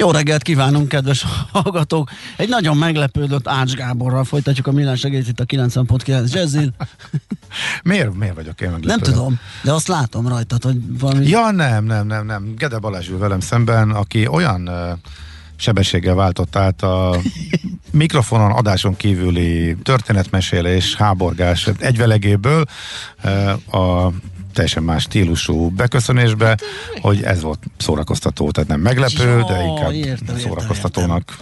Jó reggelt kívánunk, kedves hallgatók! Egy nagyon meglepődött Ács Gáborral folytatjuk a millás segélyt itt a 90.9 Jazzin. miért, miért vagyok én meglepődött? Nem tudom, de azt látom rajtad, hogy valami... Ja, nem, nem, nem, nem. Gede Balázs ül velem szemben, aki olyan uh, sebességgel váltott át a mikrofonon adáson kívüli történetmesélés, háborgás egyvelegéből uh, a teljesen más stílusú beköszönésbe, hogy ez volt szórakoztató, tehát nem meglepő, de inkább értem, szórakoztatónak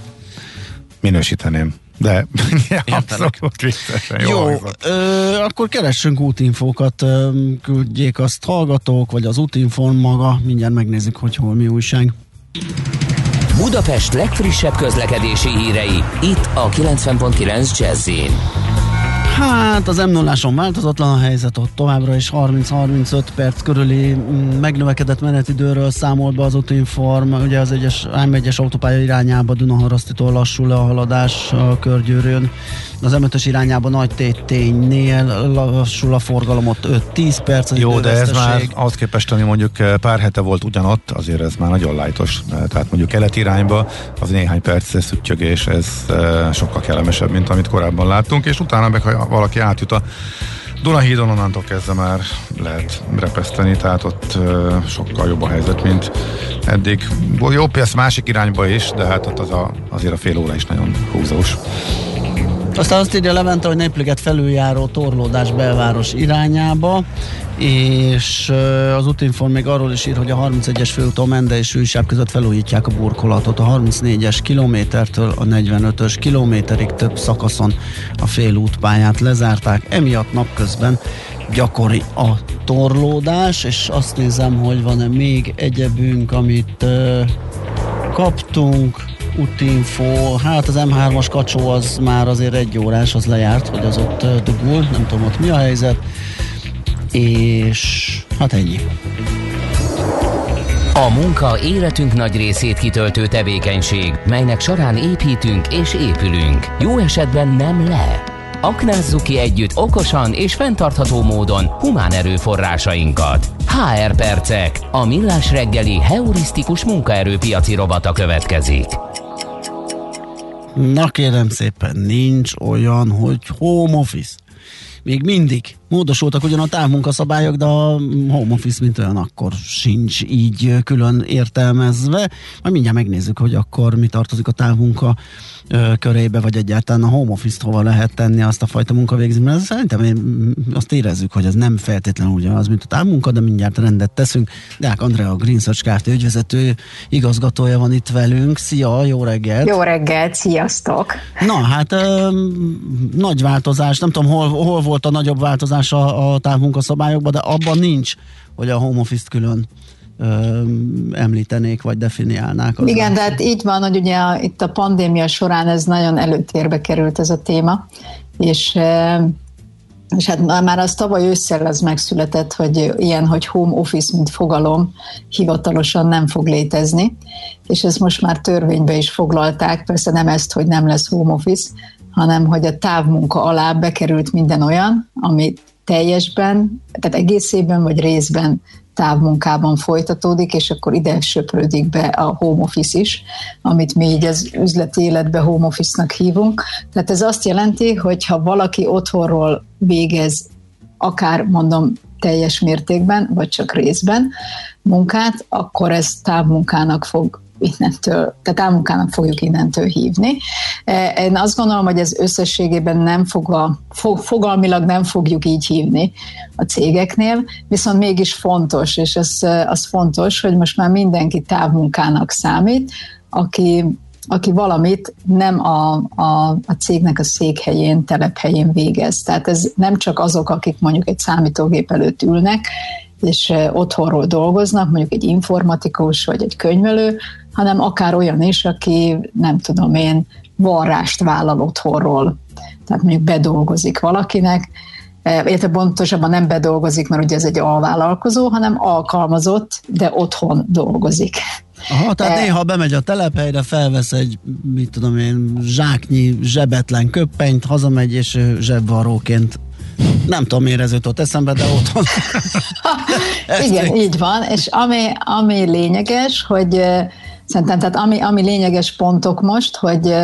minősíteném. De abszolút viccesen jó, Jó, ö, akkor keressünk útinfókat, ö, küldjék azt hallgatók, vagy az útinfon maga, mindjárt megnézzük, hogy hol mi újság. Budapest legfrissebb közlekedési hírei, itt a 90.9 jazz Hát az m 0 változatlan a helyzet, ott továbbra is 30-35 perc körüli mm, megnövekedett menetidőről számol be az útinform, ugye az egyes M1-es autópálya irányába Dunaharasztitól lassul le a haladás a körgyűrűn, az M5-ös irányába nagy téténynél lassul a forgalom ott 5-10 perc az Jó, de ez már ahhoz képest, ami mondjuk eh, pár hete volt ugyanott, azért ez már nagyon lájtos. Eh, Tehát mondjuk kelet irányba az néhány perc szüttyögés, ez eh, sokkal kellemesebb, mint amit korábban láttunk, és utána meg, ha valaki átjut a Dunahídon, onnantól kezdve már lehet repeszteni, tehát ott sokkal jobb a helyzet, mint eddig. Jó, persze másik irányba is, de hát ott az a, azért a fél óra is nagyon húzós. Aztán azt írja Levente, hogy Népliget felüljáró torlódás belváros irányába, és az útinform még arról is ír, hogy a 31-es főúton Mende és Sűjsáv között felújítják a burkolatot. A 34-es kilométertől a 45-ös kilométerig több szakaszon a félútpályát lezárták, emiatt napközben gyakori a torlódás, és azt nézem, hogy van-e még egyebünk, amit ö, kaptunk, útinfo, hát az M3-as kacsó az már azért egy órás, az lejárt, hogy az ott dugul, nem tudom ott mi a helyzet, és hát ennyi. A munka életünk nagy részét kitöltő tevékenység, melynek során építünk és épülünk. Jó esetben nem le. Aknázzuk ki együtt okosan és fenntartható módon humán erőforrásainkat. HR Percek, a millás reggeli heurisztikus munkaerőpiaci robata következik. Na kérem szépen, nincs olyan, hogy home office. Még mindig módosultak ugyan a távmunkaszabályok, de a home office mint olyan akkor sincs így külön értelmezve. Majd mindjárt megnézzük, hogy akkor mi tartozik a távmunka ö, körébe, vagy egyáltalán a home office-t hova lehet tenni azt a fajta munkavégzést, mert szerintem én, mm, azt érezzük, hogy ez nem feltétlenül ugyanaz, mint a távmunka, de mindjárt rendet teszünk. Deák Andrea, a Green Search Kft. ügyvezető igazgatója van itt velünk. Szia, jó reggelt! Jó reggelt, sziasztok! Na, hát ö, nagy változás, nem tudom, hol, hol volt a nagyobb változás a, a távmunkaszabályokban, de abban nincs, hogy a home office-t külön ö, említenék, vagy definiálnák. Az Igen, de hát így van, hogy ugye a, itt a pandémia során ez nagyon előtérbe került ez a téma, és és hát már- már az tavaly ősszel az megszületett, hogy ilyen, hogy home office, mint fogalom hivatalosan nem fog létezni, és ezt most már törvénybe is foglalták, persze nem ezt, hogy nem lesz home office, hanem hogy a távmunka alá bekerült minden olyan, ami teljesben, tehát egészében vagy részben távmunkában folytatódik, és akkor ide söprődik be a home office is, amit mi így az üzleti életbe home office-nak hívunk. Tehát ez azt jelenti, hogy ha valaki otthonról végez akár mondom teljes mértékben, vagy csak részben munkát, akkor ez távmunkának fog innentől, tehát távmunkának fogjuk innentől hívni. E, Én azt gondolom, hogy ez összességében nem fog, fogalmilag nem fogjuk így hívni a cégeknél, viszont mégis fontos, és ez, az fontos, hogy most már mindenki távmunkának számít, aki aki valamit nem a, a, a cégnek a székhelyén, telephelyén végez. Tehát ez nem csak azok, akik mondjuk egy számítógép előtt ülnek, és eh, otthonról dolgoznak, mondjuk egy informatikus vagy egy könyvelő, hanem akár olyan is, aki nem tudom én, varrást vállal otthonról. tehát mondjuk bedolgozik valakinek, illetve pontosabban nem bedolgozik, mert ugye ez egy alvállalkozó, hanem alkalmazott, de otthon dolgozik. Aha, tehát e, néha bemegy a telephelyre, felvesz egy, mit tudom én, zsáknyi zsebetlen köppenyt, hazamegy és zsebvarróként nem tudom, miért ez jutott eszembe, de otthon. Igen, így van, és ami, ami lényeges, hogy Szerintem, tehát ami, ami lényeges pontok most, hogy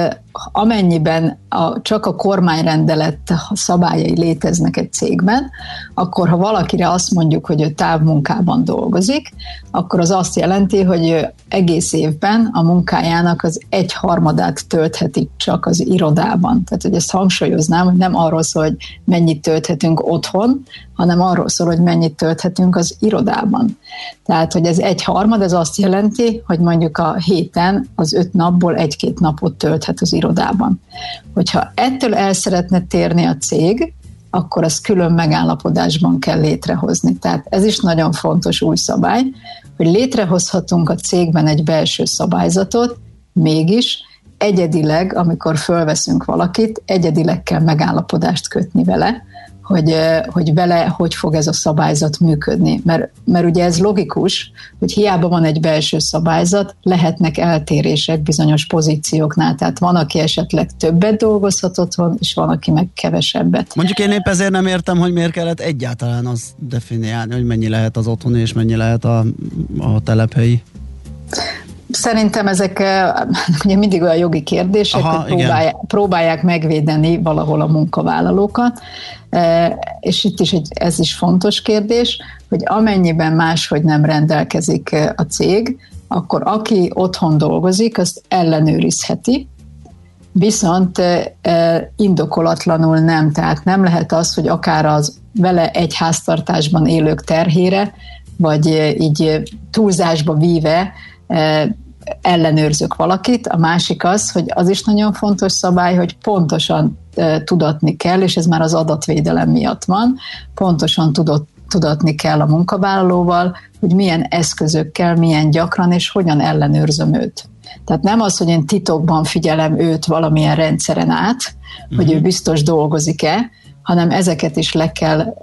amennyiben a, csak a kormányrendelet szabályai léteznek egy cégben, akkor ha valakire azt mondjuk, hogy ő távmunkában dolgozik, akkor az azt jelenti, hogy ő egész évben a munkájának az egy harmadát töltheti csak az irodában. Tehát, hogy ezt hangsúlyoznám, hogy nem arról szól, hogy mennyit tölthetünk otthon, hanem arról szól, hogy mennyit tölthetünk az irodában. Tehát, hogy ez egy harmad, ez azt jelenti, hogy mondjuk a héten az öt napból egy-két napot tölthet az irodában. Hogyha ettől el szeretne térni a cég, akkor azt külön megállapodásban kell létrehozni. Tehát ez is nagyon fontos új szabály, hogy létrehozhatunk a cégben egy belső szabályzatot, mégis egyedileg, amikor fölveszünk valakit, egyedileg kell megállapodást kötni vele, hogy, hogy vele hogy fog ez a szabályzat működni. Mert, mert ugye ez logikus, hogy hiába van egy belső szabályzat, lehetnek eltérések bizonyos pozícióknál. Tehát van, aki esetleg többet dolgozhat otthon, és van, aki meg kevesebbet. Mondjuk én épp ezért nem értem, hogy miért kellett egyáltalán az definiálni, hogy mennyi lehet az otthoni, és mennyi lehet a, a telephelyi. Szerintem ezek ugye mindig olyan jogi kérdések, Aha, hogy próbálják, próbálják megvédeni valahol a munkavállalókat, és itt is egy, ez is fontos kérdés, hogy amennyiben máshogy nem rendelkezik a cég, akkor aki otthon dolgozik, azt ellenőrizheti, viszont indokolatlanul nem, tehát nem lehet az, hogy akár az vele egy háztartásban élők terhére, vagy így túlzásba víve ellenőrzök valakit, a másik az, hogy az is nagyon fontos szabály, hogy pontosan tudatni kell, és ez már az adatvédelem miatt van, pontosan tudott, tudatni kell a munkavállalóval, hogy milyen eszközökkel, milyen gyakran és hogyan ellenőrzöm őt. Tehát nem az, hogy én titokban figyelem őt valamilyen rendszeren át, uh-huh. hogy ő mhm. biztos dolgozik-e, hanem ezeket is le kell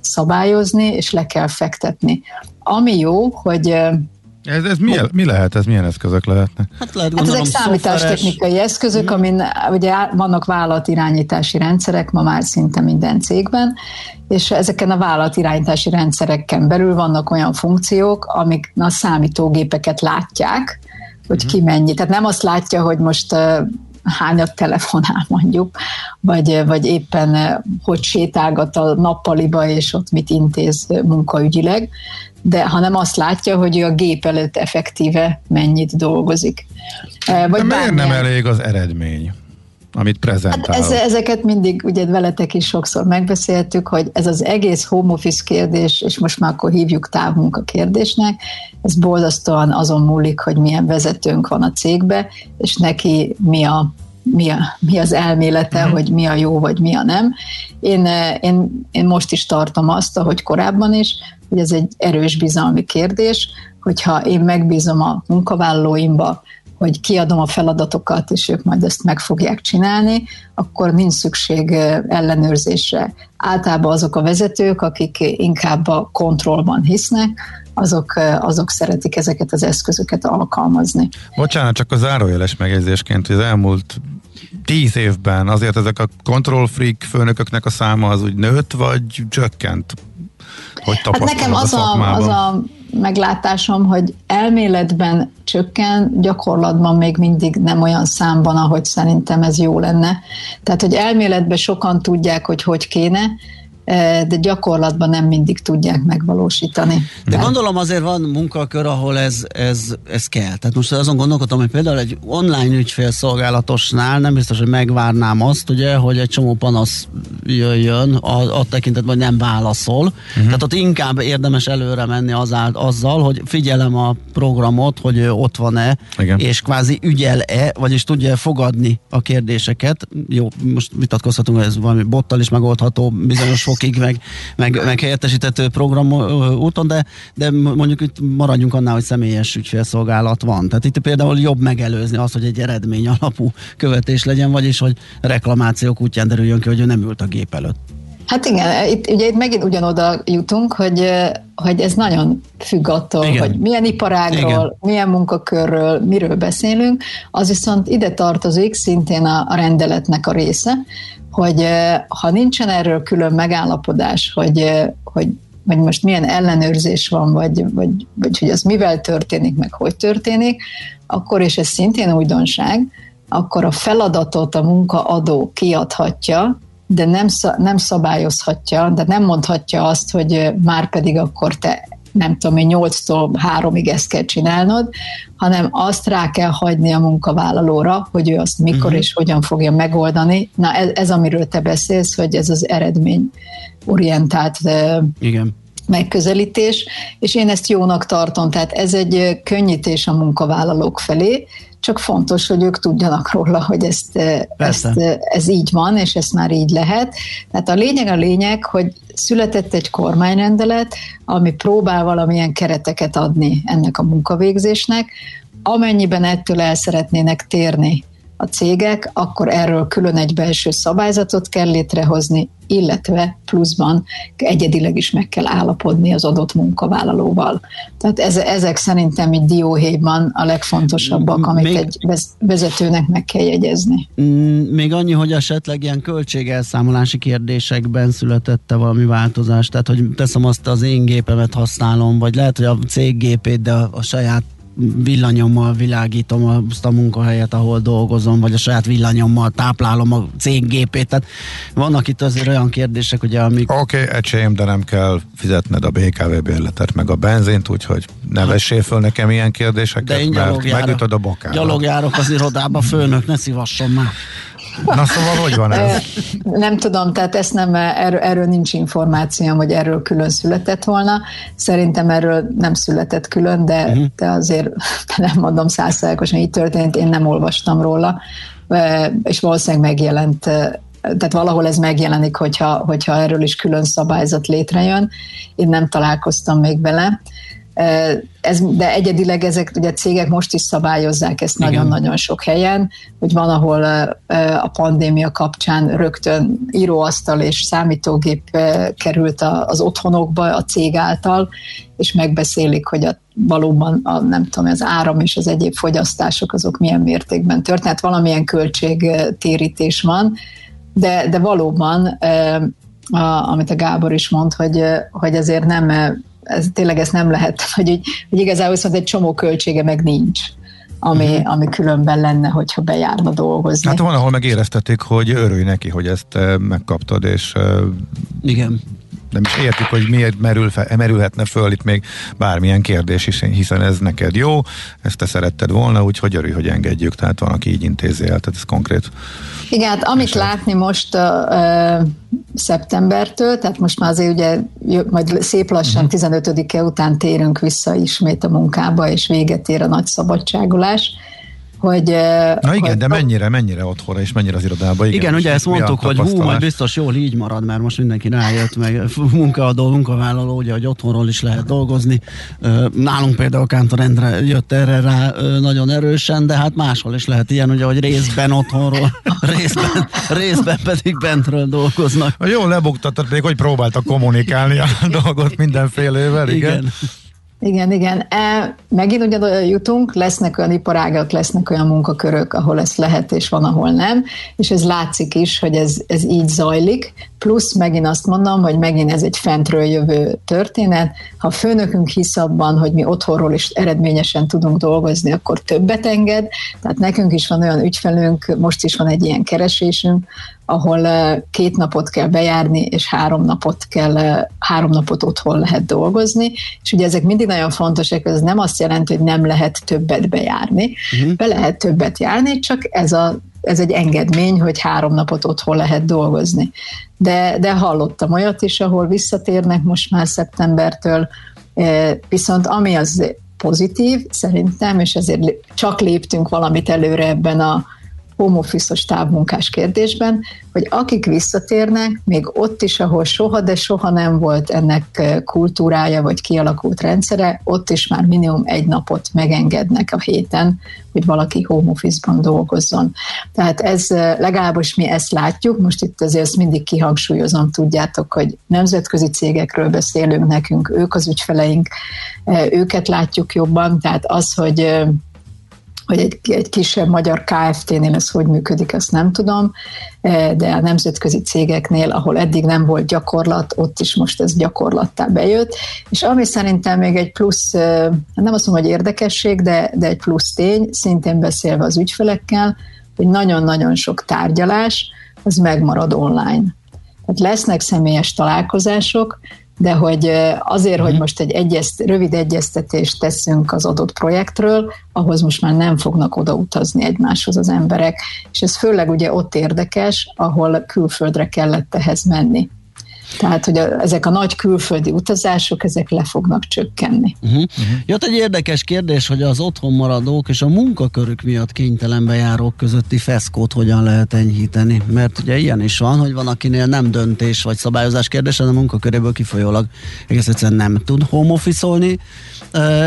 szabályozni, és le kell fektetni. Ami jó, hogy ez, ez mi, mi lehet, ez milyen eszközök lehetnek? Hát, lehet, hát ezek számítástechnikai eszközök, mm. amin ugye vannak vállalatirányítási rendszerek ma már szinte minden cégben, és ezeken a vállalatirányítási rendszereken belül vannak olyan funkciók, amik a számítógépeket látják, hogy ki mhm. mennyi. Tehát nem azt látja, hogy most hányat telefonál mondjuk, vagy, vagy éppen hogy sétálgat a nappaliba, és ott mit intéz munkaügyileg, de hanem azt látja, hogy ő a gép előtt effektíve mennyit dolgozik. E, vagy de miért nem elég az eredmény? amit prezentál. Hát ez, ezeket mindig, ugye veletek is sokszor megbeszéltük, hogy ez az egész home office kérdés, és most már akkor hívjuk távmunka kérdésnek, ez borzasztóan azon múlik, hogy milyen vezetőnk van a cégbe, és neki mi a mi, a, mi az elmélete, uh-huh. hogy mi a jó, vagy mi a nem. Én, én, én most is tartom azt, ahogy korábban is, hogy ez egy erős bizalmi kérdés, hogyha én megbízom a munkavállalóimba, hogy kiadom a feladatokat, és ők majd ezt meg fogják csinálni, akkor nincs szükség ellenőrzésre. Általában azok a vezetők, akik inkább a kontrollban hisznek, azok, azok szeretik ezeket az eszközöket alkalmazni. Bocsánat, csak a zárójeles megjegyzésként, hogy az elmúlt tíz évben azért ezek a control freak főnököknek a száma az úgy nőtt, vagy csökkent? Hogy hát nekem az a, a, az a meglátásom, hogy elméletben csökken, gyakorlatban még mindig nem olyan számban, ahogy szerintem ez jó lenne. Tehát, hogy elméletben sokan tudják, hogy hogy kéne, de gyakorlatban nem mindig tudják megvalósítani. De gondolom azért van munkakör, ahol ez, ez, ez kell. Tehát most azon gondolkodom, hogy például egy online ügyfélszolgálatosnál nem biztos, hogy megvárnám azt, ugye, hogy egy csomó panasz jöjjön a, a tekintetben, hogy nem válaszol. Uh-huh. Tehát ott inkább érdemes előre menni az, azzal, hogy figyelem a programot, hogy ő ott van-e, Igen. és kvázi ügyel-e, vagyis tudja fogadni a kérdéseket. Jó, most vitatkozhatunk, hogy ez valami bottal is megoldható bizonyos fok napokig, meg, meg, meg helyettesítető program úton, de, de mondjuk itt maradjunk annál, hogy személyes ügyfélszolgálat van. Tehát itt például jobb megelőzni azt, hogy egy eredmény alapú követés legyen, vagyis hogy reklamációk útján derüljön ki, hogy ő nem ült a gép előtt. Hát igen, itt, ugye itt megint ugyanoda jutunk, hogy, hogy ez nagyon függ attól, igen. hogy milyen iparágról, igen. milyen munkakörről, miről beszélünk, az viszont ide tartozik szintén a, a rendeletnek a része, hogy ha nincsen erről külön megállapodás, hogy, hogy hogy most milyen ellenőrzés van, vagy, vagy, vagy hogy az mivel történik, meg hogy történik, akkor, és ez szintén újdonság, akkor a feladatot a munkaadó kiadhatja, de nem, nem szabályozhatja, de nem mondhatja azt, hogy már pedig akkor te nem tudom, hogy 8-tól 3-ig ezt kell csinálnod, hanem azt rá kell hagyni a munkavállalóra, hogy ő azt mikor uh-huh. és hogyan fogja megoldani. Na ez, ez, amiről te beszélsz, hogy ez az eredmény orientált Igen megközelítés, és én ezt jónak tartom, tehát ez egy könnyítés a munkavállalók felé, csak fontos, hogy ők tudjanak róla, hogy ezt, ezt, ez így van, és ezt már így lehet. Tehát a lényeg a lényeg, hogy született egy kormányrendelet, ami próbál valamilyen kereteket adni ennek a munkavégzésnek, amennyiben ettől el szeretnének térni a cégek, akkor erről külön egy belső szabályzatot kell létrehozni, illetve pluszban egyedileg is meg kell állapodni az adott munkavállalóval. Tehát ez, ezek szerintem egy dióhéjban a legfontosabbak, amit még, egy vezetőnek meg kell jegyezni. Mm, még annyi, hogy esetleg ilyen költségelszámolási kérdésekben születette valami változás, tehát hogy teszem azt az én gépemet használom, vagy lehet, hogy a cég gépét, de a saját villanyommal világítom azt a munkahelyet, ahol dolgozom, vagy a saját villanyommal táplálom a céggépét. Tehát vannak itt azért olyan kérdések, ugye, amik... Oké, okay, ecsém, de nem kell fizetned a BKV bérletet, meg a benzint, úgyhogy ne vessél föl nekem ilyen kérdéseket, de én mert megütöd a bokára. Gyalogjárok az irodába, főnök, ne szívasson már. Na szóval hogy van ez? Nem tudom, tehát ezt nem, erről, erről nincs információm, hogy erről külön született volna. Szerintem erről nem született külön, de, uh-huh. de azért nem mondom százszerkosan, így történt, én nem olvastam róla, és valószínűleg megjelent tehát valahol ez megjelenik, hogyha, hogyha erről is külön szabályzat létrejön. Én nem találkoztam még vele. Ez, de egyedileg ezek ugye cégek most is szabályozzák ezt nagyon-nagyon sok helyen, hogy van, ahol a pandémia kapcsán rögtön íróasztal és számítógép került az otthonokba a cég által, és megbeszélik, hogy a, valóban a, nem tudom, az áram és az egyéb fogyasztások azok milyen mértékben történt. Valamilyen költségtérítés van, de, de valóban, a, amit a Gábor is mond, hogy, hogy azért nem ez, tényleg ezt nem lehet, hogy, így, hogy igazából viszont egy csomó költsége meg nincs ami, uh-huh. ami különben lenne, hogyha bejárna dolgozni. Hát van, ahol megéreztették, hogy örülj neki, hogy ezt megkaptad, és Igen nem is értük, hogy miért merül fel, merülhetne föl itt még bármilyen kérdés is, hiszen ez neked jó, ezt te szeretted volna, úgyhogy örülj, hogy engedjük, tehát van, aki így intézi el, tehát ez konkrét. Igen, hát amit eset. látni most uh, szeptembertől, tehát most már azért ugye majd szép lassan uh-huh. Mhm. 15-e után térünk vissza ismét a munkába, és véget ér a nagy szabadságolás hogy... Na igen, hogy, de mennyire, mennyire otthonra és mennyire az irodába? Igen, igen ugye ezt mondtuk, hogy hú, majd biztos jól így marad, mert most mindenki rájött, meg munkaadó, munkavállaló, ugye, hogy otthonról is lehet dolgozni. Nálunk például Kántor Endre jött erre rá nagyon erősen, de hát máshol is lehet ilyen, ugye, hogy részben otthonról, részben, részben pedig bentről dolgoznak. Jól lebuktattad még, hogy próbáltak kommunikálni a dolgot mindenfélevel, igen. igen. Igen, igen. E, megint ugyanoda jutunk, lesznek olyan iparágak, lesznek olyan munkakörök, ahol ez lehet, és van, ahol nem, és ez látszik is, hogy ez, ez így zajlik. Plusz megint azt mondom, hogy megint ez egy fentről jövő történet. Ha a főnökünk hisz abban, hogy mi otthonról is eredményesen tudunk dolgozni, akkor többet enged. Tehát nekünk is van olyan ügyfelünk, most is van egy ilyen keresésünk, ahol két napot kell bejárni, és három napot kell, három napot otthon lehet dolgozni, és ugye ezek mindig nagyon fontosak, ez nem azt jelenti, hogy nem lehet többet bejárni, uh-huh. be lehet többet járni, csak ez, a, ez egy engedmény, hogy három napot otthon lehet dolgozni. De, de hallottam olyat is, ahol visszatérnek most már szeptembertől, viszont ami az pozitív szerintem, és ezért csak léptünk valamit előre ebben a home office-os távmunkás kérdésben, hogy akik visszatérnek, még ott is, ahol soha, de soha nem volt ennek kultúrája vagy kialakult rendszere, ott is már minimum egy napot megengednek a héten, hogy valaki home office-ban dolgozzon. Tehát ez legalábbis mi ezt látjuk, most itt azért ezt mindig kihangsúlyozom, tudjátok, hogy nemzetközi cégekről beszélünk nekünk, ők az ügyfeleink, őket látjuk jobban, tehát az, hogy hogy egy, egy kisebb magyar KFT-nél ez hogy működik, ezt nem tudom, eh, de a nemzetközi cégeknél, ahol eddig nem volt gyakorlat, ott is most ez gyakorlattá bejött. És ami szerintem még egy plusz, eh, nem azt mondom, hogy érdekesség, de, de egy plusz tény, szintén beszélve az ügyfelekkel, hogy nagyon-nagyon sok tárgyalás, az megmarad online. Tehát lesznek személyes találkozások, de hogy azért, hogy mhm. most egy egyest, rövid egyeztetést teszünk az adott projektről, ahhoz most már nem fognak odautazni egymáshoz az emberek, és ez főleg ugye ott érdekes, ahol külföldre kellett ehhez menni. Tehát, hogy a, ezek a nagy külföldi utazások, ezek le fognak csökkenni. Uh-huh. Uh-huh. Jött egy érdekes kérdés, hogy az otthon maradók és a munkakörük miatt kénytelen bejárók közötti feszkót hogyan lehet enyhíteni. Mert ugye ilyen is van, hogy van, akinél nem döntés vagy szabályozás kérdés, hanem a munkaköréből kifolyólag egész egyszerűen nem tud home office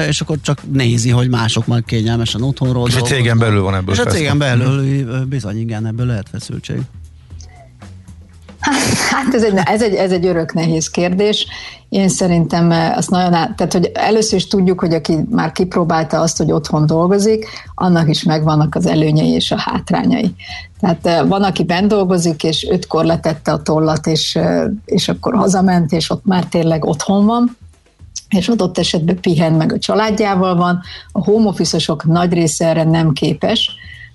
és akkor csak nézi, hogy mások majd kényelmesen otthonról És a cégen belül van ebből És a cégen belül bizony igen, ebből lehet feszültség. Hát ez egy, ez, egy, ez egy örök nehéz kérdés. Én szerintem eh, azt nagyon át, tehát hogy először is tudjuk, hogy aki már kipróbálta azt, hogy otthon dolgozik, annak is megvannak az előnyei és a hátrányai. Tehát eh, van, aki bent dolgozik, és ötkor letette a tollat, és, eh, és akkor hazament, és ott már tényleg otthon van, és adott esetben pihen meg a családjával van. A home office nagy része erre nem képes,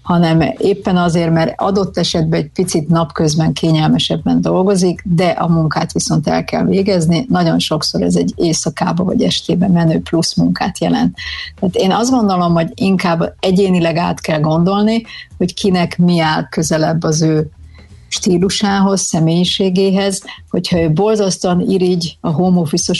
hanem éppen azért, mert adott esetben egy picit napközben kényelmesebben dolgozik, de a munkát viszont el kell végezni. Nagyon sokszor ez egy éjszakába vagy estébe menő plusz munkát jelent. Tehát én azt gondolom, hogy inkább egyénileg át kell gondolni, hogy kinek mi áll közelebb az ő stílusához, személyiségéhez, hogyha ő borzasztóan irigy a home office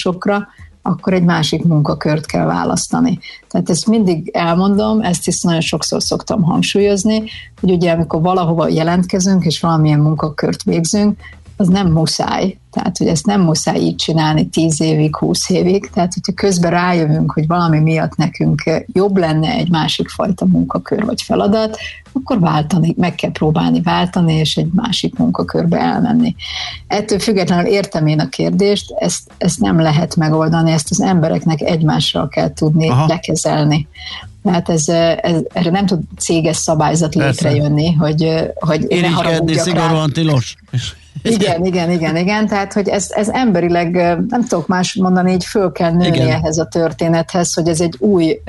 akkor egy másik munkakört kell választani. Tehát ezt mindig elmondom, ezt is nagyon sokszor szoktam hangsúlyozni, hogy ugye amikor valahova jelentkezünk, és valamilyen munkakört végzünk, az nem muszáj. Tehát, hogy ezt nem muszáj így csinálni 10 évig, 20 évig. Tehát, hogyha közben rájövünk, hogy valami miatt nekünk jobb lenne egy másik fajta munkakör vagy feladat, akkor váltani, meg kell próbálni váltani, és egy másik munkakörbe elmenni. Ettől függetlenül értem én a kérdést, ezt, ezt nem lehet megoldani, ezt az embereknek egymással kell tudni Aha. lekezelni. Tehát ez, ez, erre nem tud céges szabályzat létrejönni, hogy, hogy Én is szigorúan tilos. Igen, igen, igen, igen. Tehát, hogy ez, ez emberileg, nem tudok más mondani, így föl kell nőni igen. ehhez a történethez, hogy ez egy új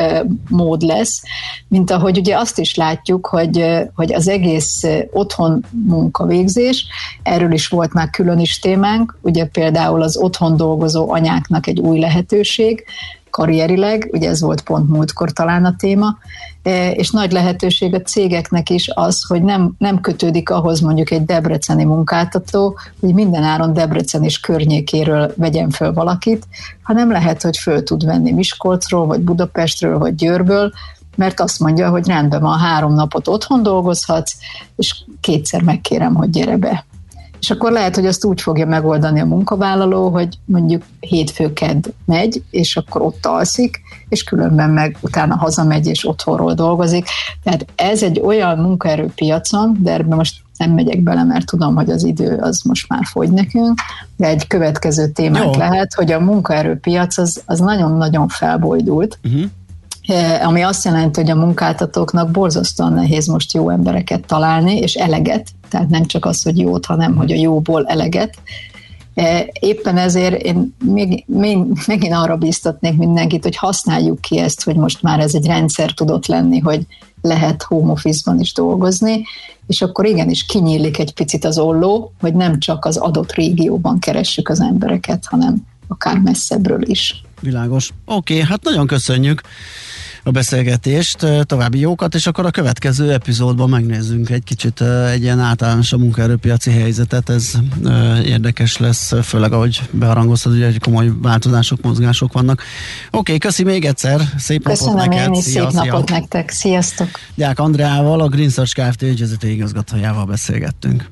mód lesz, mint ahogy ugye azt is látjuk, hogy, hogy az egész otthon munkavégzés, erről is volt már külön is témánk, ugye például az otthon dolgozó anyáknak egy új lehetőség, karrierileg, ugye ez volt pont múltkor talán a téma, és nagy lehetőség a cégeknek is az, hogy nem, nem kötődik ahhoz mondjuk egy debreceni munkáltató, hogy minden áron Debrecen és környékéről vegyen föl valakit, hanem lehet, hogy föl tud venni Miskolcról, vagy Budapestről, vagy Győrből, mert azt mondja, hogy rendben van, három napot otthon dolgozhatsz, és kétszer megkérem, hogy gyere be. És akkor lehet, hogy azt úgy fogja megoldani a munkavállaló, hogy mondjuk hétfőked megy, és akkor ott alszik, és különben meg utána hazamegy, és otthonról dolgozik. Tehát ez egy olyan munkaerőpiacon, de ebben most nem megyek bele, mert tudom, hogy az idő az most már fogy nekünk, de egy következő témánk Jó. lehet, hogy a munkaerőpiac az, az nagyon-nagyon felbojdult, uh-huh. Ami azt jelenti, hogy a munkáltatóknak borzasztóan nehéz most jó embereket találni, és eleget, tehát nem csak az, hogy jót, hanem hogy a jóból eleget. E, éppen ezért én még, még, megint arra biztatnék mindenkit, hogy használjuk ki ezt, hogy most már ez egy rendszer tudott lenni, hogy lehet home office-ban is dolgozni, és akkor igenis kinyílik egy picit az olló, hogy nem csak az adott régióban keressük az embereket, hanem akár messzebbről is. Világos. Oké, okay, hát nagyon köszönjük. a beszélgetést, további jókat, és akkor a következő epizódban megnézzünk egy kicsit egy ilyen általános a munkaerőpiaci helyzetet, ez érdekes lesz, főleg ahogy beharangoztad, hogy komoly változások, mozgások vannak. Oké, okay, köszi még egyszer, szép Köszönöm napot neked! Én is, szép napot nektek, sziasztok! Diák Andreával, a Green Search Kft. ügyvezető igazgatójával beszélgettünk.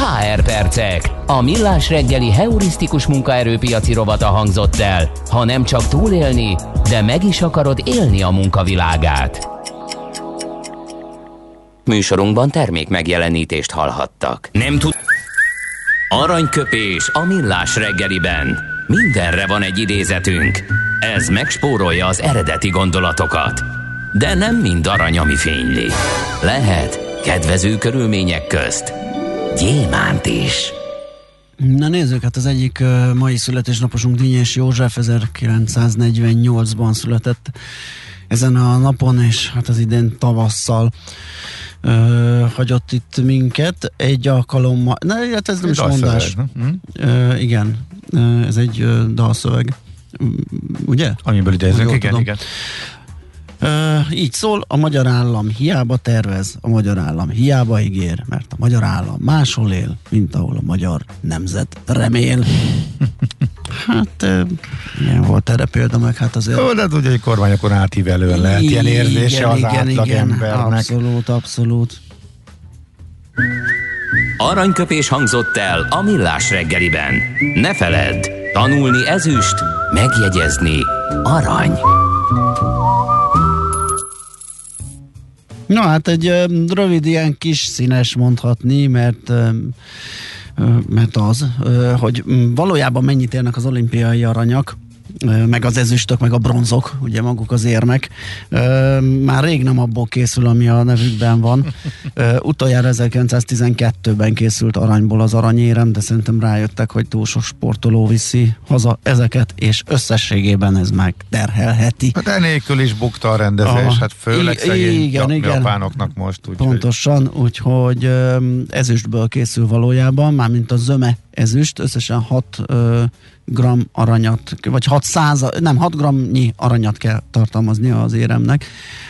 HR percek. A millás reggeli heurisztikus munkaerőpiaci rovata hangzott el. Ha nem csak túlélni, de meg is akarod élni a munkavilágát. Műsorunkban termék megjelenítést hallhattak. Nem tud... Aranyköpés a millás reggeliben. Mindenre van egy idézetünk. Ez megspórolja az eredeti gondolatokat. De nem mind arany, ami fényli. Lehet kedvező körülmények közt gyémánt is. Na nézzük, hát az egyik uh, mai születésnaposunk Dínyes József 1948-ban született ezen a napon, és hát az idén tavasszal uh, hagyott itt minket. Egy alkalommal, na hát ez nem is mondás. Uh, igen, uh, ez egy uh, dalszöveg. Ugye? Amiből idézünk, igen, tudom. igen. Így szól, a magyar állam hiába tervez, a magyar állam hiába ígér, mert a magyar állam máshol él, mint ahol a magyar nemzet remél. hát, ilyen volt erre példa, meg hát azért... Ó, de tudja, hogy kormányokon átívelően lehet ilyen érzése igen, az igen, átlag igen, embernek. Abszolút, abszolút. Aranyköpés hangzott el a millás reggeliben. Ne feledd, tanulni ezüst, megjegyezni arany. Na hát egy rövid ilyen kis színes mondhatni, mert mert az, hogy valójában mennyit érnek az olimpiai aranyak, meg az ezüstök, meg a bronzok, ugye maguk az érmek. Már rég nem abból készül, ami a nevükben van. Utoljára 1912-ben készült aranyból az aranyérem, de szerintem rájöttek, hogy túl sok sportoló viszi haza ezeket, és összességében ez meg terhelheti. Hát enélkül is bukta a rendezés, Aha. hát főleg I- szegény igen, igen. japánoknak most. Úgy, Pontosan, hogy... úgyhogy ezüstből készül valójában, mármint a zöme ezüst, összesen 6 gram aranyat, vagy 600, nem 6 gramnyi aranyat kell tartalmazni az éremnek,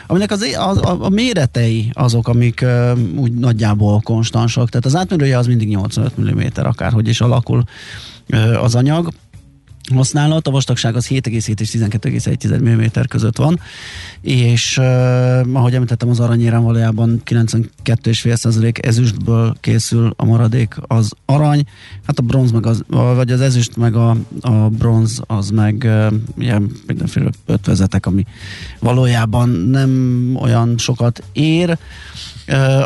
aminek az, a, a, a méretei azok, amik uh, úgy nagyjából konstansak, tehát az átmérője az mindig 85 mm, akárhogy is alakul uh, az anyag, használat, a vastagság az 7,7 és 12,1 mm között van, és uh, ahogy említettem, az aranyérem valójában 92,5% ezüstből készül a maradék az arany, hát a bronz meg az, vagy az ezüst meg a, a bronz az meg uh, ilyen mindenféle ötvezetek, ami valójában nem olyan sokat ér,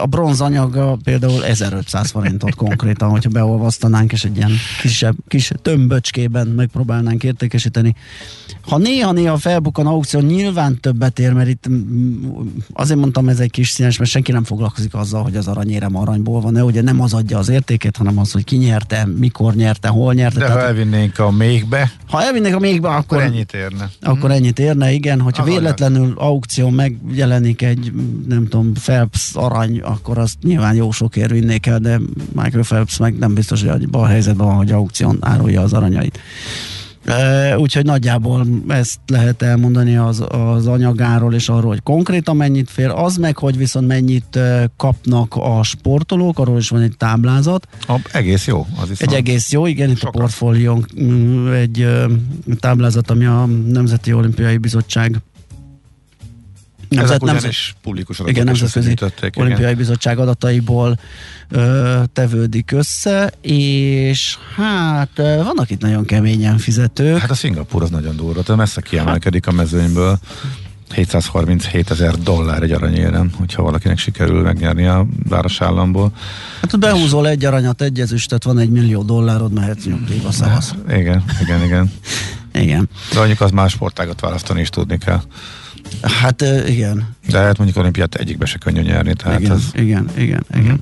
a bronzanyaga például 1500 forintot konkrétan, hogyha beolvasztanánk, és egy ilyen kisebb, kis tömböcskében megpróbálnánk értékesíteni. Ha néha-néha felbukkan aukció, nyilván többet ér, mert itt azért mondtam ez egy kis színes, mert senki nem foglalkozik azzal, hogy az aranyérem aranyból van, de ugye nem az adja az értéket, hanem az, hogy ki nyerte, mikor nyerte, hol nyerte. De Tehát, ha elvinnénk a mégbe, ha elvinnék a mégbe, akkor, akkor ennyit érne. Akkor hmm. ennyit érne, igen. Hogyha az véletlenül aukció megjelenik egy, nem tudom, Phelps arany, akkor azt nyilván jó sokért vinnék el, de Michael Phelps meg nem biztos, hogy abban a helyzetben van, hogy aukción árulja az aranyait. Úgyhogy nagyjából ezt lehet elmondani az, az anyagáról és arról, hogy konkrétan mennyit fér, az meg, hogy viszont mennyit kapnak a sportolók, arról is van egy táblázat. A, egész jó. Az egy egész jó, igen, itt Sokat. a portfóliónk mm, egy táblázat, ami a Nemzeti Olimpiai Bizottság Nemzet, Ezek is publikus adatok igen, Nemzetközi Olimpiai igen. Bizottság adataiból ö, tevődik össze, és hát vannak itt nagyon keményen fizetők. Hát a Szingapúr az nagyon durva, tehát messze kiemelkedik a mezőnyből. 737 ezer dollár egy aranyérem, hogyha valakinek sikerül megnyerni a városállamból. Hát behúzol egy aranyat, egy ezüstet, van egy millió dollárod, mehetsz nyugdíjba szavasz. Igen, igen, igen. igen. De mondjuk az más sportágat választani is tudni kell. Hát igen. De hát mondjuk olimpiát egyikbe se könnyű nyerni. Tehát igen, ez... igen, igen, igen. Uh-huh.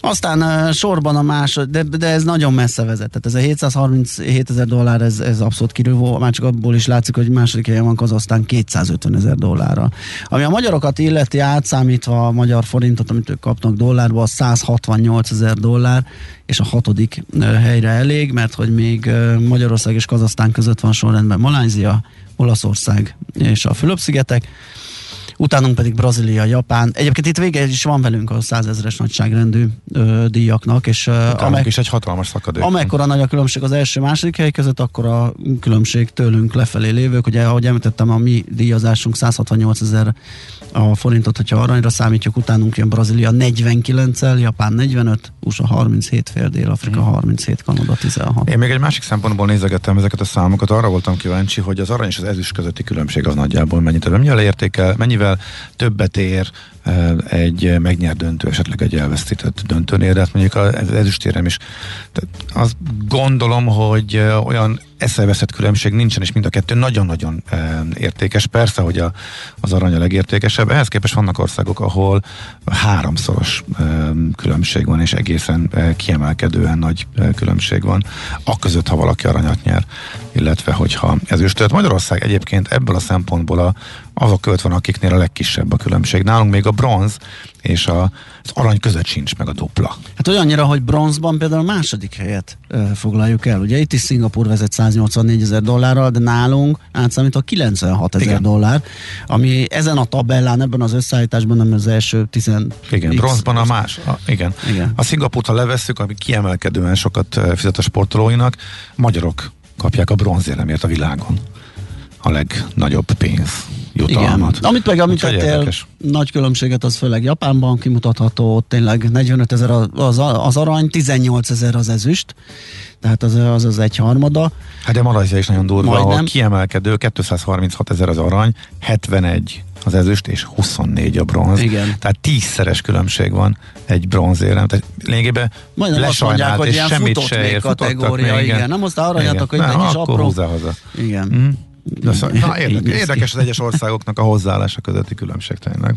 Aztán uh, sorban a másod, de, de ez nagyon messze vezet. Tehát ez a 737 ezer dollár, ez, ez abszolút kirívó, már csak abból is látszik, hogy második helyen van Kazasztán 250 ezer dollárra. Ami a magyarokat illeti, átszámítva a magyar forintot, amit ők kapnak dollárba, az 168 ezer dollár, és a hatodik uh, helyre elég, mert hogy még uh, Magyarország és Kazasztán között van sorrendben Malázia, Olaszország és a Fülöp-szigetek utánunk pedig Brazília, Japán. Egyébként itt vége is van velünk a százezres nagyságrendű ö, díjaknak, és amek, is egy hatalmas szakadék. Amekkora nagy a különbség az első-második hely között, akkor a különbség tőlünk lefelé lévők. Ugye, ahogy említettem, a mi díjazásunk 168 ezer a forintot, hogyha aranyra számítjuk, utánunk jön Brazília 49-el, Japán 45, USA 37, fél Dél-Afrika 37, hmm. Kanada 16. Én még egy másik szempontból nézegettem ezeket a számokat, arra voltam kíváncsi, hogy az arany és az ezüst közötti különbség az nagyjából mennyit, mennyivel értékel, mennyivel többet ér egy megnyert döntő, esetleg egy elvesztített döntőnél, de hát mondjuk az ezüstérem is. Tehát azt gondolom, hogy olyan eszeveszett különbség nincsen, és mind a kettő nagyon-nagyon értékes. Persze, hogy a, az arany a legértékesebb. Ehhez képest vannak országok, ahol háromszoros különbség van, és egészen kiemelkedően nagy különbség van. A ha valaki aranyat nyer, illetve hogyha ezüstöt. Magyarország egyébként ebből a szempontból a, azok költ van, akiknél a legkisebb a különbség. Nálunk még a bronz és a, az arany között sincs meg a dupla. Hát olyannyira, hogy bronzban például a második helyet e, foglaljuk el. Ugye itt is Szingapur vezet 184 ezer dollárral, de nálunk átszámítva 96 ezer dollár, ami ezen a tabellán, ebben az összeállításban nem az első 10 Igen, X bronzban a más. A, igen. igen. A Szingapurt, ha levesszük, ami kiemelkedően sokat fizet a sportolóinak, magyarok kapják a bronzéremért a világon a legnagyobb pénz jutalmat. Igen. Amit meg említettél, nagy különbséget az főleg Japánban kimutatható, ott tényleg 45 ezer az, az arany, 18 ezer az ezüst, tehát az az, az egy harmada. Hát de Malajzia is nagyon durva, Majdnem. ahol kiemelkedő, 236 ezer az arany, 71 az ezüst és 24 a bronz. Igen. Tehát tízszeres különbség van egy bronzérem. Tehát lényegében Majdnem azt mondják, hogy és semmit se ér. kategória, még, igen. igen. Nem hozta aranyat, akkor egy kis apró. haza. Igen. Mm. Na, érdekes, érdekes az egyes országoknak a hozzáállása közötti különbség tényleg.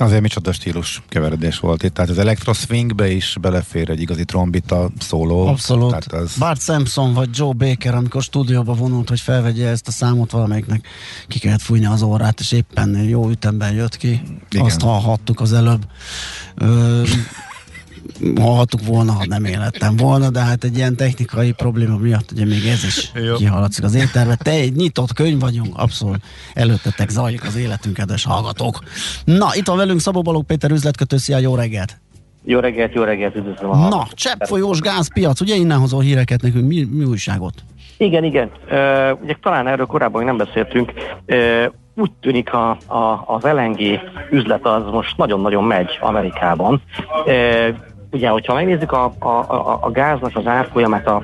Azért micsoda stílus keveredés volt itt, tehát az Electro-swingbe is belefér egy igazi trombita szóló. Abszolút. Tehát az... Bart Simpson vagy Joe Baker, amikor stúdióba vonult, hogy felvegye ezt a számot valamelyiknek, ki kellett fújni az órát, és éppen jó ütemben jött ki. Igen. Azt hallhattuk az előbb. Ö, hallhattuk volna, ha nem élettem volna, de hát egy ilyen technikai probléma miatt ugye még ez is kihaladszik az étterbe. Te egy nyitott könyv vagyunk, abszolút előttetek zajlik az életünk, kedves hallgatók. Na, itt van velünk Szabó Balogh Péter üzletkötő, szia, jó reggelt! Jó reggelt, jó reggelt, üdvözlöm a Na, cseppfolyós gázpiac, ugye innen hozol híreket nekünk, mi, mi újságot? Igen, igen. Uh, ugye talán erről korábban nem beszéltünk. Uh, úgy tűnik a, a, az LNG üzlet az most nagyon-nagyon megy Amerikában. Uh, Ugye, hogyha megnézzük a, a, a, a gáznak az árfolyamát a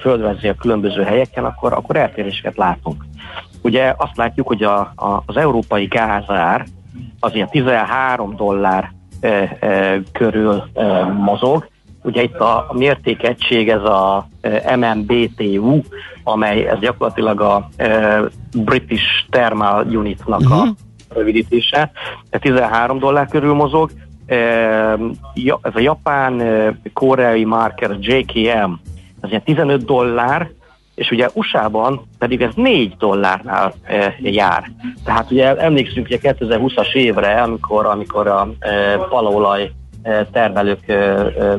földrezi a különböző helyeken, akkor, akkor eltéréseket látunk. Ugye azt látjuk, hogy a, a, az európai gázár az ilyen 13 dollár e, e, körül e, mozog. Ugye itt a, a mértékegység ez a e, MMBTU, amely ez gyakorlatilag a e, British Thermal Unitnak a mhm. rövidítése. 13 dollár körül mozog, ez a japán koreai marker JKM, ez ilyen 15 dollár, és ugye USA-ban pedig ez 4 dollárnál e, jár. Tehát ugye emlékszünk ugye 2020-as évre, amikor, amikor a e, palaolaj e, termelők e, e,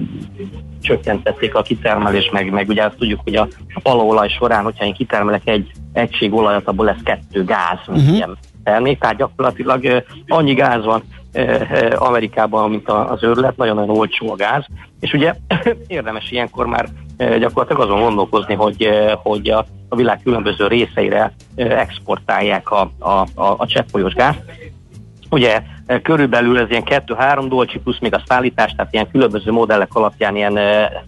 csökkentették a kitermelést, meg, meg ugye azt tudjuk, hogy a, a palaolaj során, hogyha én kitermelek egy egység olajat, abból lesz kettő gáz, uh-huh. ilyen termék, tehát gyakorlatilag annyi gáz van Amerikában, mint az őrület, nagyon-nagyon olcsó a gáz, és ugye érdemes ilyenkor már gyakorlatilag azon gondolkozni, hogy, hogy a, a világ különböző részeire exportálják a, a, a, a cseppfolyós gázt. Ugye körülbelül ez ilyen 2-3 dolcsi plusz még a szállítás, tehát ilyen különböző modellek alapján ilyen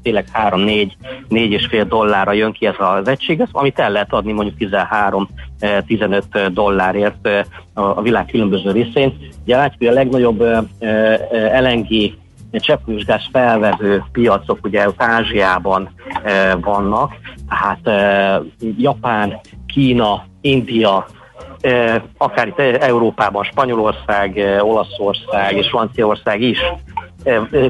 tényleg 3-4-4,5 dollárra jön ki ez az egység, ez, amit el lehet adni mondjuk 13-15 dollárért a világ különböző részén. Ugye látjuk, hogy a legnagyobb LNG cseppfolyósgáz felvevő piacok ugye Ázsiában vannak, tehát Japán, Kína, India, akár itt Európában, Spanyolország, Olaszország és Franciaország is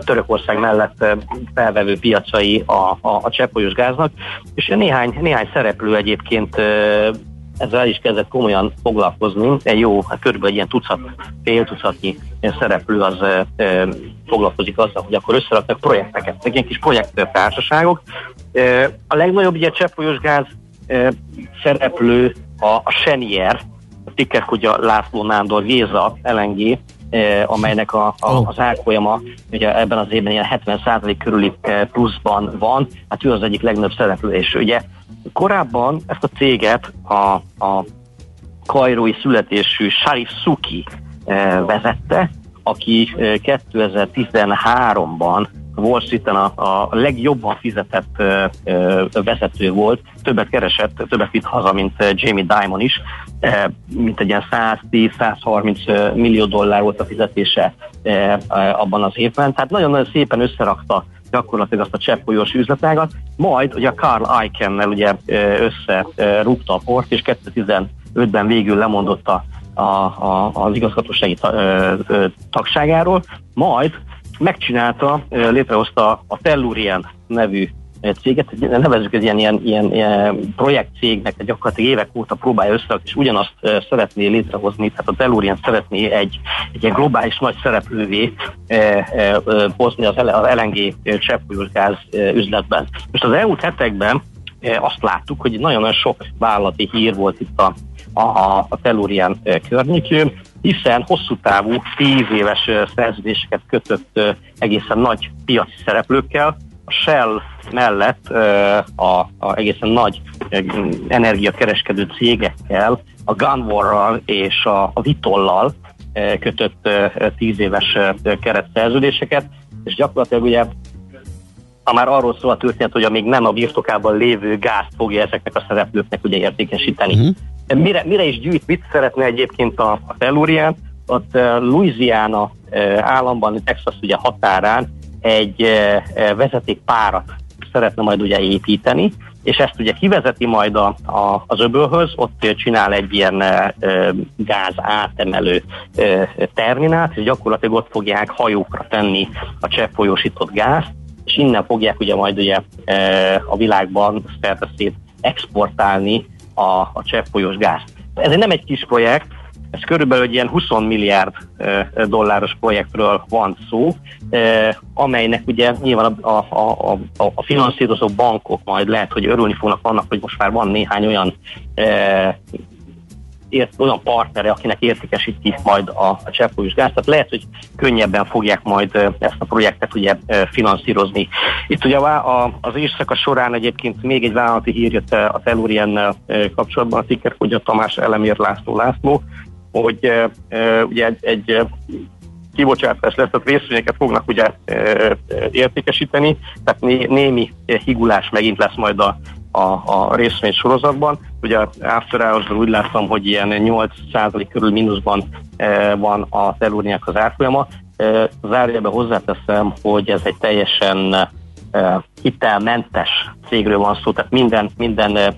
Törökország mellett felvevő piacai a, a, a gáznak, és néhány, néhány szereplő egyébként ezzel is kezdett komolyan foglalkozni. Egy jó, hát körülbelül ilyen tucat, fél tucatnyi szereplő az e, foglalkozik azzal, hogy akkor összeraknak projekteket, meg ilyen kis projekttársaságok. E, a legnagyobb ilyen cseppfolyós gáz e, szereplő a, a Senier, a ticker a László Nándor Géza LNG, amelynek a, a, az árfolyama ugye ebben az évben ilyen 70% körüli pluszban van, hát ő az egyik legnagyobb szereplő, és ugye korábban ezt a céget a, a kajrói születésű Sharif Suki vezette, aki 2013-ban Wall Street-en a, a legjobban fizetett ö, ö, vezető volt, többet keresett, többet vitt haza, mint Jamie Dimon is, e, mint egy ilyen 110-130 millió dollár volt a fizetése e, abban az évben, tehát nagyon-nagyon szépen összerakta gyakorlatilag azt a cseppfolyós üzletágat, majd ugye a Carl Icahn-nel ugye összerúgta a port, és 2015-ben végül lemondott a, a, a, az igazgatósági ta, ö, ö, tagságáról, majd megcsinálta, létrehozta a Tellurian nevű céget, nevezzük ez ilyen, ilyen, ilyen, ilyen projektcégnek, gyakorlatilag évek óta próbálja össze, és ugyanazt szeretné létrehozni, tehát a Tellurian szeretné egy, egy ilyen globális nagy szereplővé hozni az, LNG cseppfolyósgáz üzletben. Most az elmúlt hetekben azt láttuk, hogy nagyon-nagyon sok vállalati hír volt itt a, a, a Tellurian környékén, hiszen hosszú távú, tíz éves szerződéseket kötött egészen nagy piaci szereplőkkel, a Shell mellett a, a egészen nagy energiakereskedő cégekkel, a Gunwar-ral és a, a Vitollal kötött tíz éves keretszerződéseket, és gyakorlatilag ugye ha már arról szól a történet, hogy amíg nem a birtokában lévő gázt fogja ezeknek a szereplőknek ugye értékesíteni. Uh-huh. Mire, mire is gyűjt, mit szeretne egyébként a, a Tellurian? Ott uh, Louisiana uh, államban, Texas ugye határán egy uh, vezetékpárat szeretne majd ugye építeni, és ezt ugye kivezeti majd a, a, az öbölhöz, ott csinál egy ilyen e, gáz átemelő e, terminált, és gyakorlatilag ott fogják hajókra tenni a cseppfolyósított gázt, és innen fogják ugye majd ugye e, a világban szerte szét exportálni a, a cseppfolyós gázt. Ez nem egy kis projekt, ez körülbelül egy ilyen 20 milliárd dolláros projektről van szó, amelynek ugye nyilván a, a, a, a finanszírozó bankok majd lehet, hogy örülni fognak annak, hogy most már van néhány olyan ért, olyan partnere, akinek értékesíti majd a, a cseppfolyós gáz, tehát lehet, hogy könnyebben fogják majd ezt a projektet ugye finanszírozni. Itt ugye a, az éjszaka során egyébként még egy vállalati hír jött a Telluriennel kapcsolatban, a ticker, hogy a Tamás Elemér László László, hogy ugye egy, egy kibocsátás lesz, tehát részvényeket fognak ugye értékesíteni, tehát né, némi higulás megint lesz majd a, a, a részvény sorozatban. Ugye After hours úgy láttam, hogy ilyen 8% körül mínuszban van a telúrniák az árfolyama. E, zárjában hozzáteszem, hogy ez egy teljesen hitelmentes cégről van szó, tehát minden, minden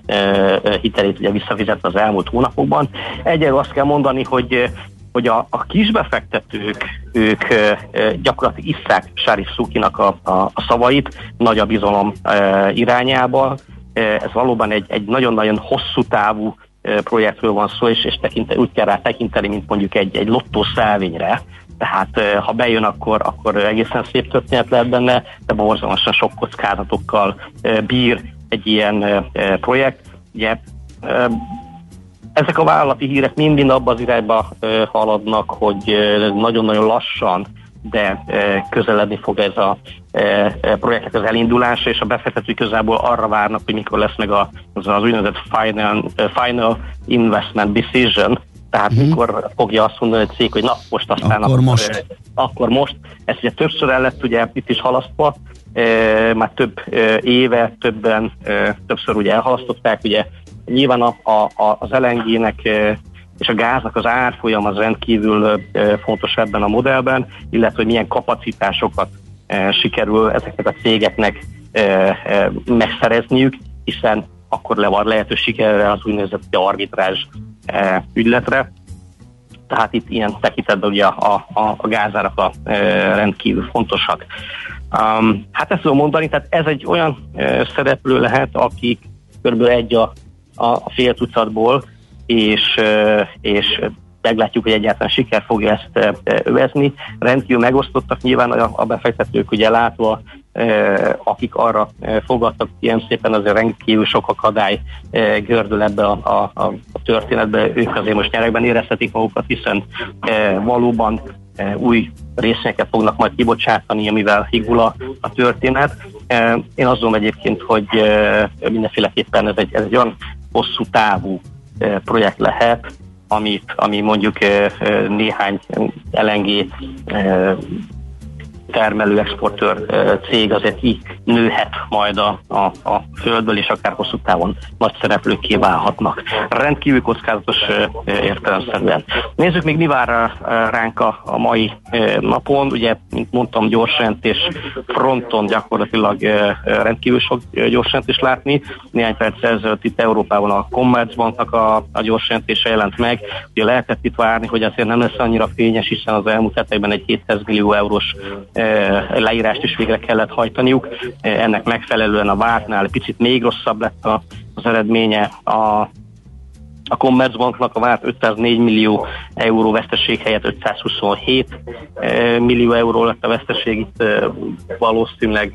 hitelét ugye visszafizetve az elmúlt hónapokban. Egyelőre azt kell mondani, hogy hogy a, a kisbefektetők, ők gyakorlatilag isszák Sárif Szukinak a, a, a szavait, nagy a bizalom e, irányába, ez valóban egy, egy nagyon-nagyon hosszú távú projektről van szó, és, és tekinte, úgy kell rá tekinteni, mint mondjuk egy, egy lottó tehát ha bejön, akkor, akkor egészen szép történet lehet benne, de borzalmasan sok kockázatokkal bír egy ilyen projekt. Ugye, ezek a vállalati hírek mind-mind abban az irányba haladnak, hogy nagyon-nagyon lassan de közeledni fog ez a projektek az elindulása, és a befektetők közelből arra várnak, hogy mikor lesz meg az, az úgynevezett final, final investment decision, Tehát uh-huh. mikor fogja azt mondani egy cég, hogy na most aztán akkor, akkor most. Akkor most. Ez ugye többször el lett ugye itt is halasztva, már több éve, többen, többször ugye elhalasztották, ugye nyilván a, a, az LNG-nek és a gáznak az árfolyam az rendkívül fontos ebben a modellben, illetve hogy milyen kapacitásokat sikerül ezeknek a cégeknek megszerezniük, hiszen akkor le van lehetőség erre az úgynevezett arbitrázs ügyletre. Tehát itt ilyen tekintetben ugye a, a, a gázárak a, rendkívül fontosak. Um, hát ezt tudom mondani, tehát ez egy olyan uh, szereplő lehet, akik kb. egy a, a fél tucatból, és, uh, és meglátjuk, hogy egyáltalán siker fogja ezt övezni. Rendkívül megosztottak nyilván a, a befektetők, ugye látva, akik arra fogadtak, ilyen szépen azért rendkívül sok akadály gördül ebbe a, a, a történetbe, ők azért most nyerekben érezhetik magukat, hiszen valóban új részeket fognak majd kibocsátani, amivel higul a, történet. Én azt mondom egyébként, hogy mindenféleképpen ez egy, ez egy olyan hosszú távú projekt lehet, amit, ami mondjuk néhány LNG termelő exportőr cég azért így nőhet majd a, a, a földből, és akár hosszú távon nagy szereplőkké válhatnak. Rendkívül kockázatos értelemszerűen. Nézzük még mi vár ránk a, a mai napon. Ugye, mint mondtam, gyorsjelentés fronton gyakorlatilag rendkívül sok gyorsjelentést látni. Néhány perc ezelőtt itt Európában a Commerzbanknak a, a gyorsjelentése jelent meg. Ugye lehetett itt várni, hogy azért nem lesz annyira fényes, hiszen az elmúlt hetekben egy 700 millió eurós leírást is végre kellett hajtaniuk. Ennek megfelelően a vártnál picit még rosszabb lett az eredménye. A a Commerzbanknak a várt 504 millió euró veszteség helyett 527 millió euró lett a veszteség, itt valószínűleg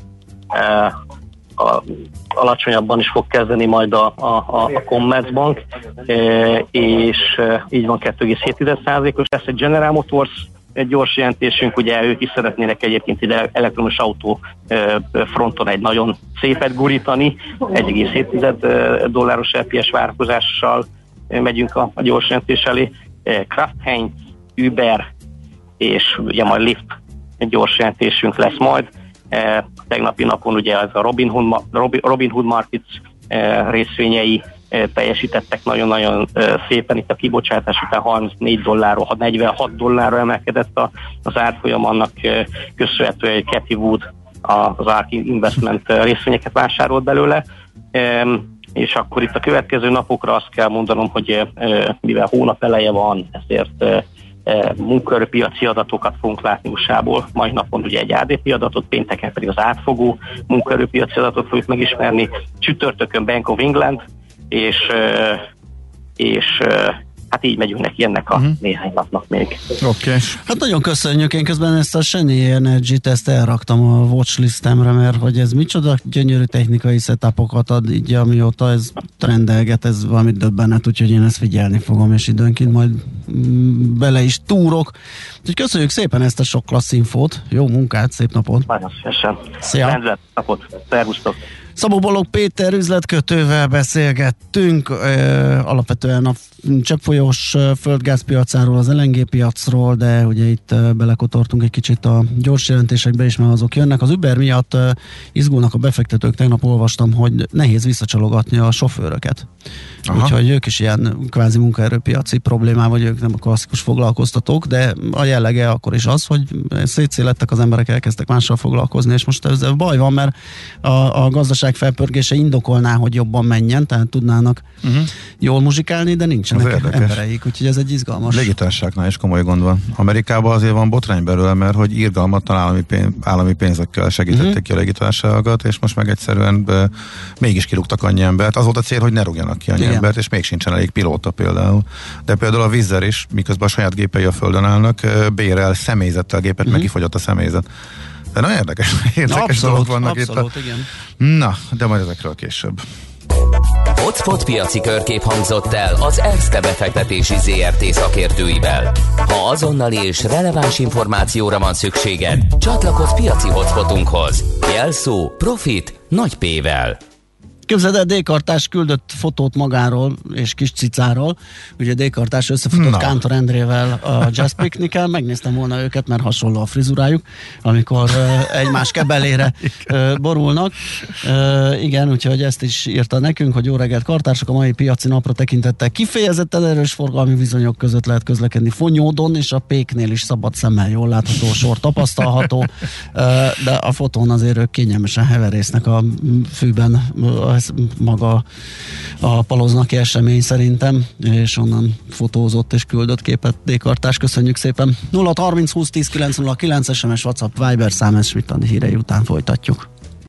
a, alacsonyabban is fog kezdeni majd a, a, a Commerzbank, és így van 2,7%-os lesz egy General Motors egy gyors jelentésünk, ugye ők is szeretnének egyébként ide elektromos autó fronton egy nagyon szépet gurítani, 1,7 dolláros LPS várakozással megyünk a, a gyors jelentés elé. Kraft Heinz, Uber és ugye majd Lyft gyors jelentésünk lesz majd. Tegnapi napon ugye ez a Robin Hood, Robin Hood Markets részvényei teljesítettek nagyon-nagyon szépen. Itt a kibocsátás után 34 dollárról, 46 dollárra emelkedett az árfolyam, annak köszönhetően, hogy Cathy Wood az ARK Investment részvényeket vásárolt belőle. És akkor itt a következő napokra azt kell mondanom, hogy mivel hónap eleje van, ezért munkaerőpiaci adatokat fogunk látni USA-ból. Mai napon ugye egy ADP adatot, pénteken pedig az átfogó munkaerőpiaci adatot fogjuk megismerni. Csütörtökön Bank of England, és, és hát így megyünk neki ennek a uh-huh. néhány napnak még. Oké. Okay. Hát nagyon köszönjük, én közben ezt a Seni Energy-t ezt elraktam a watchlistemre, mert hogy ez micsoda gyönyörű technikai setupokat ad, így amióta ez trendelget, ez valami döbbenet, úgyhogy én ezt figyelni fogom, és időnként majd mm, bele is túrok. Úgyhogy köszönjük szépen ezt a sok klassz infót, jó munkát, szép napot! Nagyon szívesen! Szia! Rendben, napot! Szervusztok! Szabó Balog Péter üzletkötővel beszélgettünk, alapvetően a cseppfolyós földgázpiacáról, az LNG piacról, de ugye itt belekotortunk egy kicsit a gyors jelentésekbe is, mert azok jönnek. Az Uber miatt izgulnak a befektetők, tegnap olvastam, hogy nehéz visszacsalogatni a sofőröket. Aha. Úgyhogy ők is ilyen kvázi munkaerőpiaci problémá, vagy ők nem a klasszikus foglalkoztatók, de a jellege akkor is az, hogy szétszélettek az emberek, elkezdtek mással foglalkozni, és most ez baj van, mert a, a gazdaság felpörgése indokolná, hogy jobban menjen, tehát tudnának uh-huh. jól muzsikálni, de nincsenek embereik, úgyhogy ez egy izgalmas. Légitárságnál is komoly gond van. Amerikában azért van botrány belőle, mert hogy írgalmatlan állami, pénz, állami pénzekkel segítették uh-huh. ki a légitársaságokat, és most meg egyszerűen be, mégis kirúgtak annyi embert. Az volt a cél, hogy ne rúgjanak ki annyi Igen. embert, és még sincsen elég pilóta például. De például a Vizzer is, miközben a saját gépei a földön állnak, bérel személyzettel gépet, uh-huh. meg kifogyott a személyzet. De nagyon érdekes, érdekes abszolút, dolgok vannak abszolút, itt. Igen. Na, de majd ezekről később. Hotspot piaci körkép hangzott el az ESZTE befektetési ZRT szakértőivel. Ha azonnali és releváns információra van szükséged, csatlakozz piaci hotspotunkhoz. Jelszó Profit nagy P-vel. Képzeld el, D-kartás küldött fotót magáról és kis cicáról. Ugye D-kartás összefutott Na. Kántor Endrével a Jazz Picnic-el. Megnéztem volna őket, mert hasonló a frizurájuk, amikor uh, egymás kebelére uh, borulnak. Uh, igen, úgyhogy ezt is írta nekünk, hogy jó reggelt kartársak, a mai piaci napra tekintettel kifejezetten erős forgalmi viszonyok között lehet közlekedni Fonyódon, és a Péknél is szabad szemmel jól látható sor tapasztalható, de a fotón azért ők kényelmesen heverésznek a fűben ez maga a paloznaki esemény szerintem, és onnan fotózott és küldött képet Dékartás. Köszönjük szépen. 0 30 20 10 909 SMS WhatsApp Viber szám, ezt hírei után folytatjuk.